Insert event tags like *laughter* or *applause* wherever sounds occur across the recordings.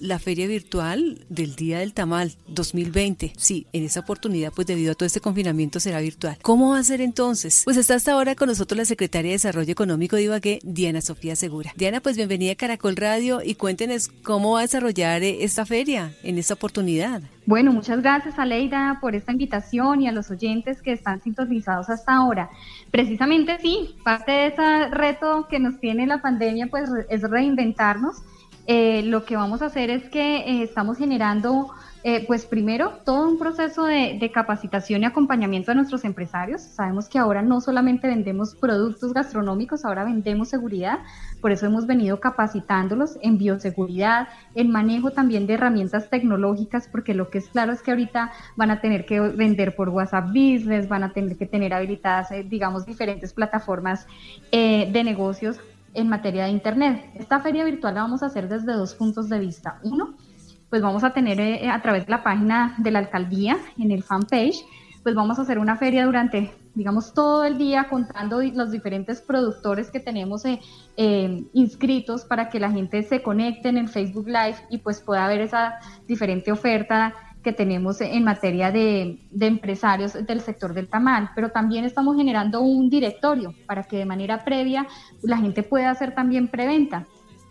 la feria virtual del Día del Tamal 2020. Sí, en esa oportunidad, pues debido a todo este confinamiento será virtual. ¿Cómo va a ser entonces? Pues está hasta ahora con nosotros la secretaria de Desarrollo Económico de Ibagué, Diana Sofía Segura. Diana, pues bienvenida a Caracol Radio y cuéntenos cómo va a desarrollar eh, esta feria en esta oportunidad. Bueno, muchas gracias Aleida por esta invitación y a los oyentes que están sintonizados hasta ahora. Precisamente sí, parte de ese reto que nos tiene la pandemia pues es reinventarnos. Eh, lo que vamos a hacer es que eh, estamos generando eh, pues primero, todo un proceso de, capacitación y acompañamiento a nuestros empresarios. Sabemos que ahora no solamente vendemos productos gastronómicos, ahora vendemos seguridad. Por eso hemos venido capacitándolos en bioseguridad, en manejo también de herramientas tecnológicas, porque lo que es claro es que ahorita van a tener que vender por WhatsApp Business, van a tener que tener habilitadas, eh, digamos, diferentes plataformas eh, de negocios en materia de Internet. Esta feria virtual la vamos a hacer desde dos puntos de vista. Uno, pues vamos a tener eh, a través de la página de la alcaldía, en el fanpage, pues vamos a hacer una feria durante, digamos, todo el día contando los diferentes productores que tenemos eh, eh, inscritos para que la gente se conecte en el Facebook Live y pues pueda ver esa diferente oferta que tenemos en materia de, empresarios del sector del tamal, pero también estamos generando un directorio para que de manera previa la gente pueda hacer también preventa.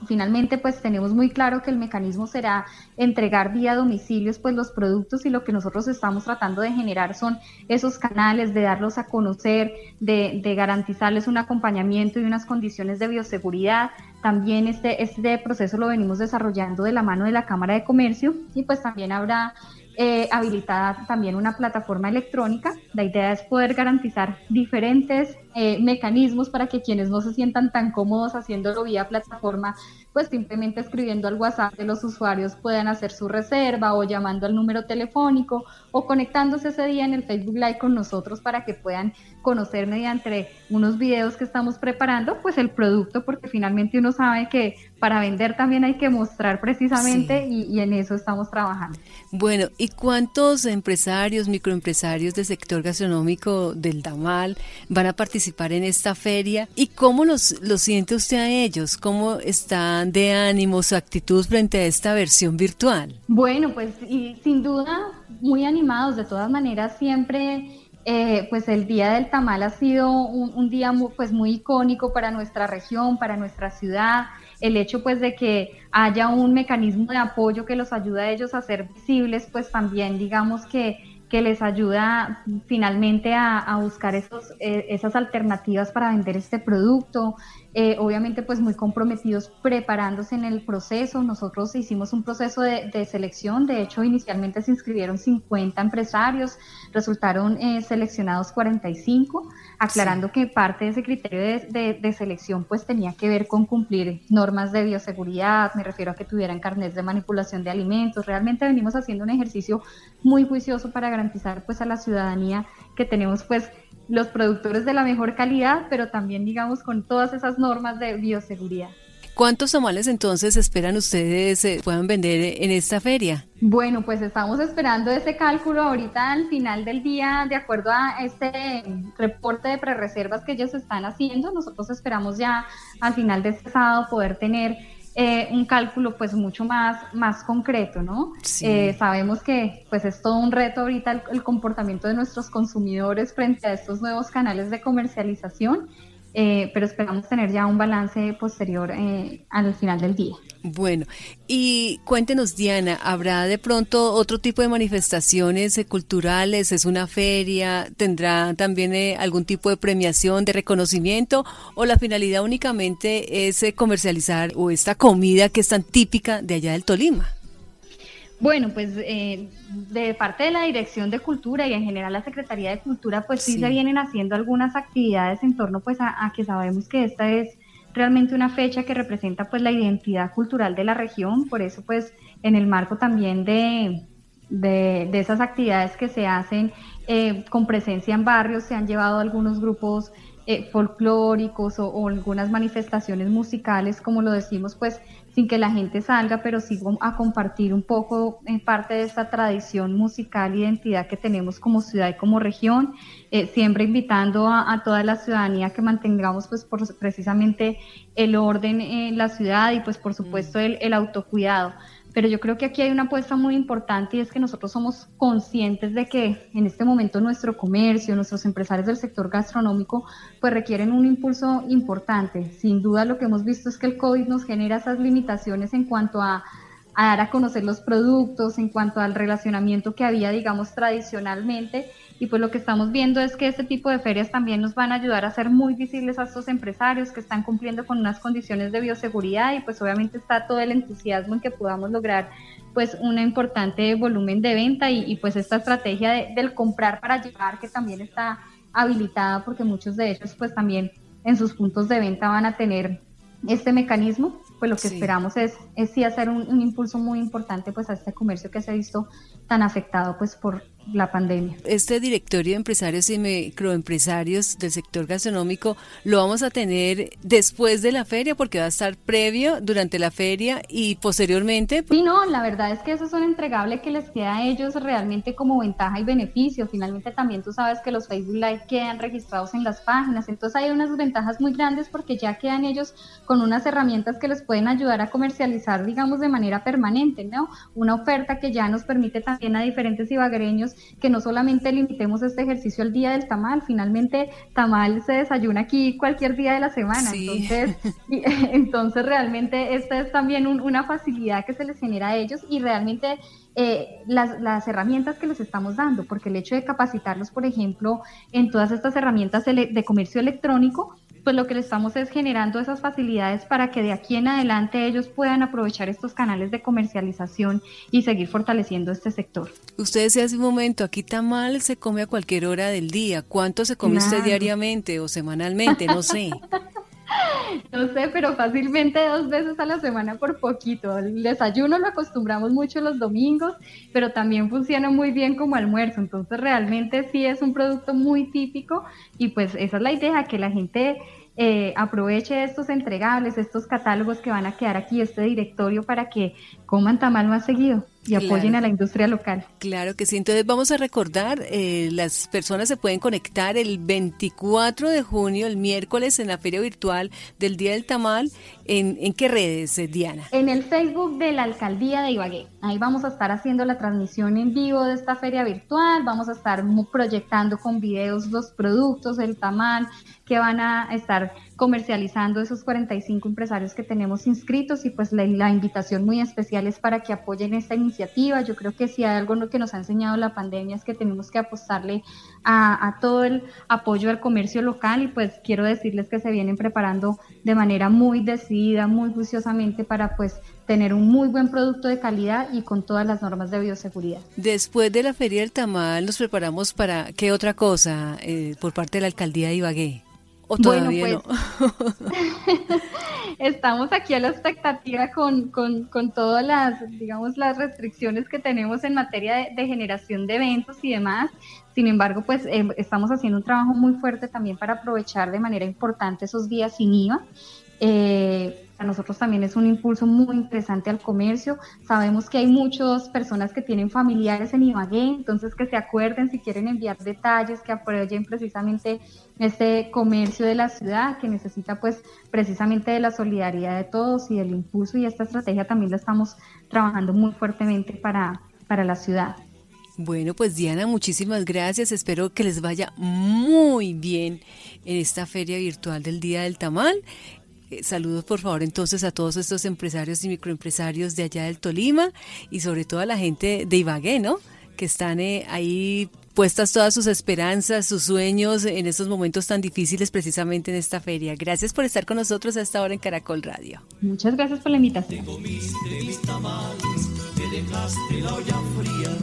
Finalmente, pues tenemos muy claro que el mecanismo será entregar vía domicilios pues los productos y lo que nosotros estamos tratando de generar son esos canales de darlos a conocer, de, garantizarles un acompañamiento y unas condiciones de bioseguridad. También este, este proceso lo venimos desarrollando de la mano de la Cámara de Comercio y pues también habrá eh, habilitada también una plataforma electrónica. La idea es poder garantizar diferentes eh, mecanismos para que quienes no se sientan tan cómodos haciéndolo vía plataforma, pues simplemente escribiendo al WhatsApp de los usuarios puedan hacer su reserva o llamando al número telefónico o conectándose ese día en el Facebook Live con nosotros para que puedan conocer mediante unos videos que estamos preparando, pues el producto, porque finalmente uno sabe que para vender también hay que mostrar precisamente y, en eso estamos trabajando. Bueno, ¿y cuántos empresarios, microempresarios del sector gastronómico del Damal van a participar en esta feria? ¿Y cómo los, los siente usted a ellos? ¿Cómo están de ánimo, su actitud frente a esta versión virtual? Bueno, pues y sin duda muy animados, de todas maneras siempre eh, pues el Día del Tamal ha sido un, día muy, pues muy icónico para nuestra región, para nuestra ciudad el hecho pues de que haya un mecanismo de apoyo que los ayuda a ellos a ser visibles, pues también digamos que, que les ayuda finalmente a, buscar esos, eh, esas alternativas para vender este producto, eh, obviamente pues muy comprometidos preparándose en el proceso. Nosotros hicimos un proceso de, selección, de hecho inicialmente se inscribieron 50 empresarios, resultaron eh, seleccionados 45, aclarando que parte de ese criterio de, selección pues tenía que ver con cumplir normas de bioseguridad, me refiero a que tuvieran carnet de manipulación de alimentos. Realmente venimos haciendo un ejercicio muy juicioso para garantizar pues a la ciudadanía que tenemos pues los productores de la mejor calidad, pero también digamos con todas esas normas de bioseguridad. ¿Cuántos tamales entonces esperan ustedes eh, puedan vender en esta feria? Bueno, pues estamos esperando ese cálculo ahorita al final del día, de acuerdo a este reporte de prerreservas que ellos están haciendo. Nosotros esperamos ya al final de este sábado poder tener eh, un cálculo pues mucho más, más concreto, ¿no? Eh, sabemos que pues es todo un reto ahorita el, comportamiento de nuestros consumidores frente a estos nuevos canales de comercialización, eh, pero esperamos tener ya un balance posterior al final del día. Bueno, y cuéntenos, Diana, ¿habrá de pronto otro tipo de manifestaciones eh, culturales? ¿Es una feria? ¿Tendrá también eh, algún tipo de premiación, de reconocimiento? ¿O la finalidad únicamente es eh, comercializar o esta comida que es tan típica de allá del Tolima? Bueno, pues de parte de la Dirección de Cultura y en general la Secretaría de Cultura, pues sí, se vienen haciendo algunas actividades en torno pues a que sabemos que esta es realmente una fecha que representa pues la identidad cultural de la región, por eso pues en el marco también de, de, esas actividades que se hacen eh, con presencia en barrios, se han llevado algunos grupos eh, folclóricos o, algunas manifestaciones musicales, como lo decimos, pues sin que la gente salga, pero sí a compartir un poco en parte de esta tradición musical, identidad que tenemos como ciudad y como región, eh, siempre invitando a, toda la ciudadanía que mantengamos pues precisamente el orden en la ciudad y pues por supuesto el, el autocuidado. Pero yo creo que aquí hay una apuesta muy importante y es que nosotros somos conscientes de que en este momento nuestro comercio, nuestros empresarios del sector gastronómico, pues requieren un impulso importante. Sin duda lo que hemos visto es que el COVID nos genera esas limitaciones en cuanto a, a dar a conocer los productos, en cuanto al relacionamiento que había, digamos, tradicionalmente. Y pues lo que estamos viendo es que este tipo de ferias también nos van a ayudar a ser muy visibles a estos empresarios que están cumpliendo con unas condiciones de bioseguridad. Y pues obviamente está todo el entusiasmo en que podamos lograr pues un importante volumen de venta y, pues esta estrategia del comprar para llevar que también está habilitada porque muchos de ellos pues también en sus puntos de venta van a tener este mecanismo pues lo que esperamos es, es sí hacer un, un, impulso muy importante pues a este comercio que se ha visto tan afectado pues por la pandemia. Este directorio de empresarios y microempresarios del sector gastronómico lo vamos a tener después de la feria porque va a estar previo durante la feria y posteriormente. Sí, no, la verdad es que eso es un entregable que les queda a ellos realmente como ventaja y beneficio. Finalmente también tú sabes que los Facebook Live quedan registrados en las páginas, entonces hay unas ventajas muy grandes porque ya quedan ellos con unas herramientas que les pueden ayudar a comercializar, digamos, de manera permanente, ¿no? Una oferta que ya nos permite también a diferentes ibaguereños que no solamente limitemos este ejercicio al día del tamal, finalmente tamal se desayuna aquí cualquier día de la semana, entonces, *laughs* entonces realmente esta es también una facilidad que se les genera a ellos y realmente eh, las, las, herramientas que les estamos dando, porque el hecho de capacitarlos, por ejemplo, en todas estas herramientas de comercio electrónico, pues lo que le estamos es generando esas facilidades para que de aquí en adelante ellos puedan aprovechar estos canales de comercialización y seguir fortaleciendo este sector. Usted decía hace un momento, aquí tamal se come a cualquier hora del día. ¿Cuánto se come usted diariamente o semanalmente? No sé. *laughs* No sé, pero fácilmente dos veces a la semana por poquito. El desayuno lo acostumbramos mucho los domingos, pero también funciona muy bien como almuerzo. Entonces realmente sí es un producto muy típico y pues esa es la idea, que la gente eh, aproveche estos entregables, estos catálogos que van a quedar aquí, este directorio para que coman tamal más seguido y apoyen a la industria local. Claro que sí. Entonces vamos a recordar, eh, las personas se pueden conectar el 24 de junio, el miércoles, en la feria virtual del Día del Tamal. ¿En, en qué redes, eh, Diana? En el Facebook de la Alcaldía de Ibagué. Ahí vamos a estar haciendo la transmisión en vivo de esta feria virtual. Vamos a estar proyectando con videos los productos, el tamal, que van a estar comercializando esos 45 empresarios que tenemos inscritos y pues la, invitación muy especial es para que apoyen esta iniciativa. Yo creo que si hay algo que nos ha enseñado la pandemia es que tenemos que apostarle a, a todo el apoyo al comercio local y pues quiero decirles que se vienen preparando de manera muy decidida, muy juiciosamente para pues tener un muy buen producto de calidad y con todas las normas de bioseguridad. Después de la Feria del Tamal, nos preparamos para qué otra cosa eh, por parte de la Alcaldía de Ibagué bueno, pues, *laughs* estamos aquí a la expectativa con, todas las, digamos, las restricciones que tenemos en materia de, generación de eventos y demás. Sin embargo, pues eh, estamos haciendo un trabajo muy fuerte también para aprovechar de manera importante esos días sin IVA. Eh, para nosotros también es un impulso muy interesante al comercio. Sabemos que hay muchas personas que tienen familiares en Ibagué, entonces que se acuerden si quieren enviar detalles, que apoyen precisamente este comercio de la ciudad, que necesita pues precisamente de la solidaridad de todos y del impulso y esta estrategia también la estamos trabajando muy fuertemente para, para la ciudad. Bueno, pues Diana, muchísimas gracias. Espero que les vaya muy bien en esta feria virtual del Día del Tamal. Eh, saludos por favor entonces a todos estos empresarios y microempresarios de allá del Tolima y sobre todo a la gente de Ibagué, ¿no? Que están eh, ahí puestas todas sus esperanzas, sus sueños en estos momentos tan difíciles precisamente en esta feria. Gracias por estar con nosotros a esta hora en Caracol Radio. Muchas gracias por la invitación. dejaste la olla fría,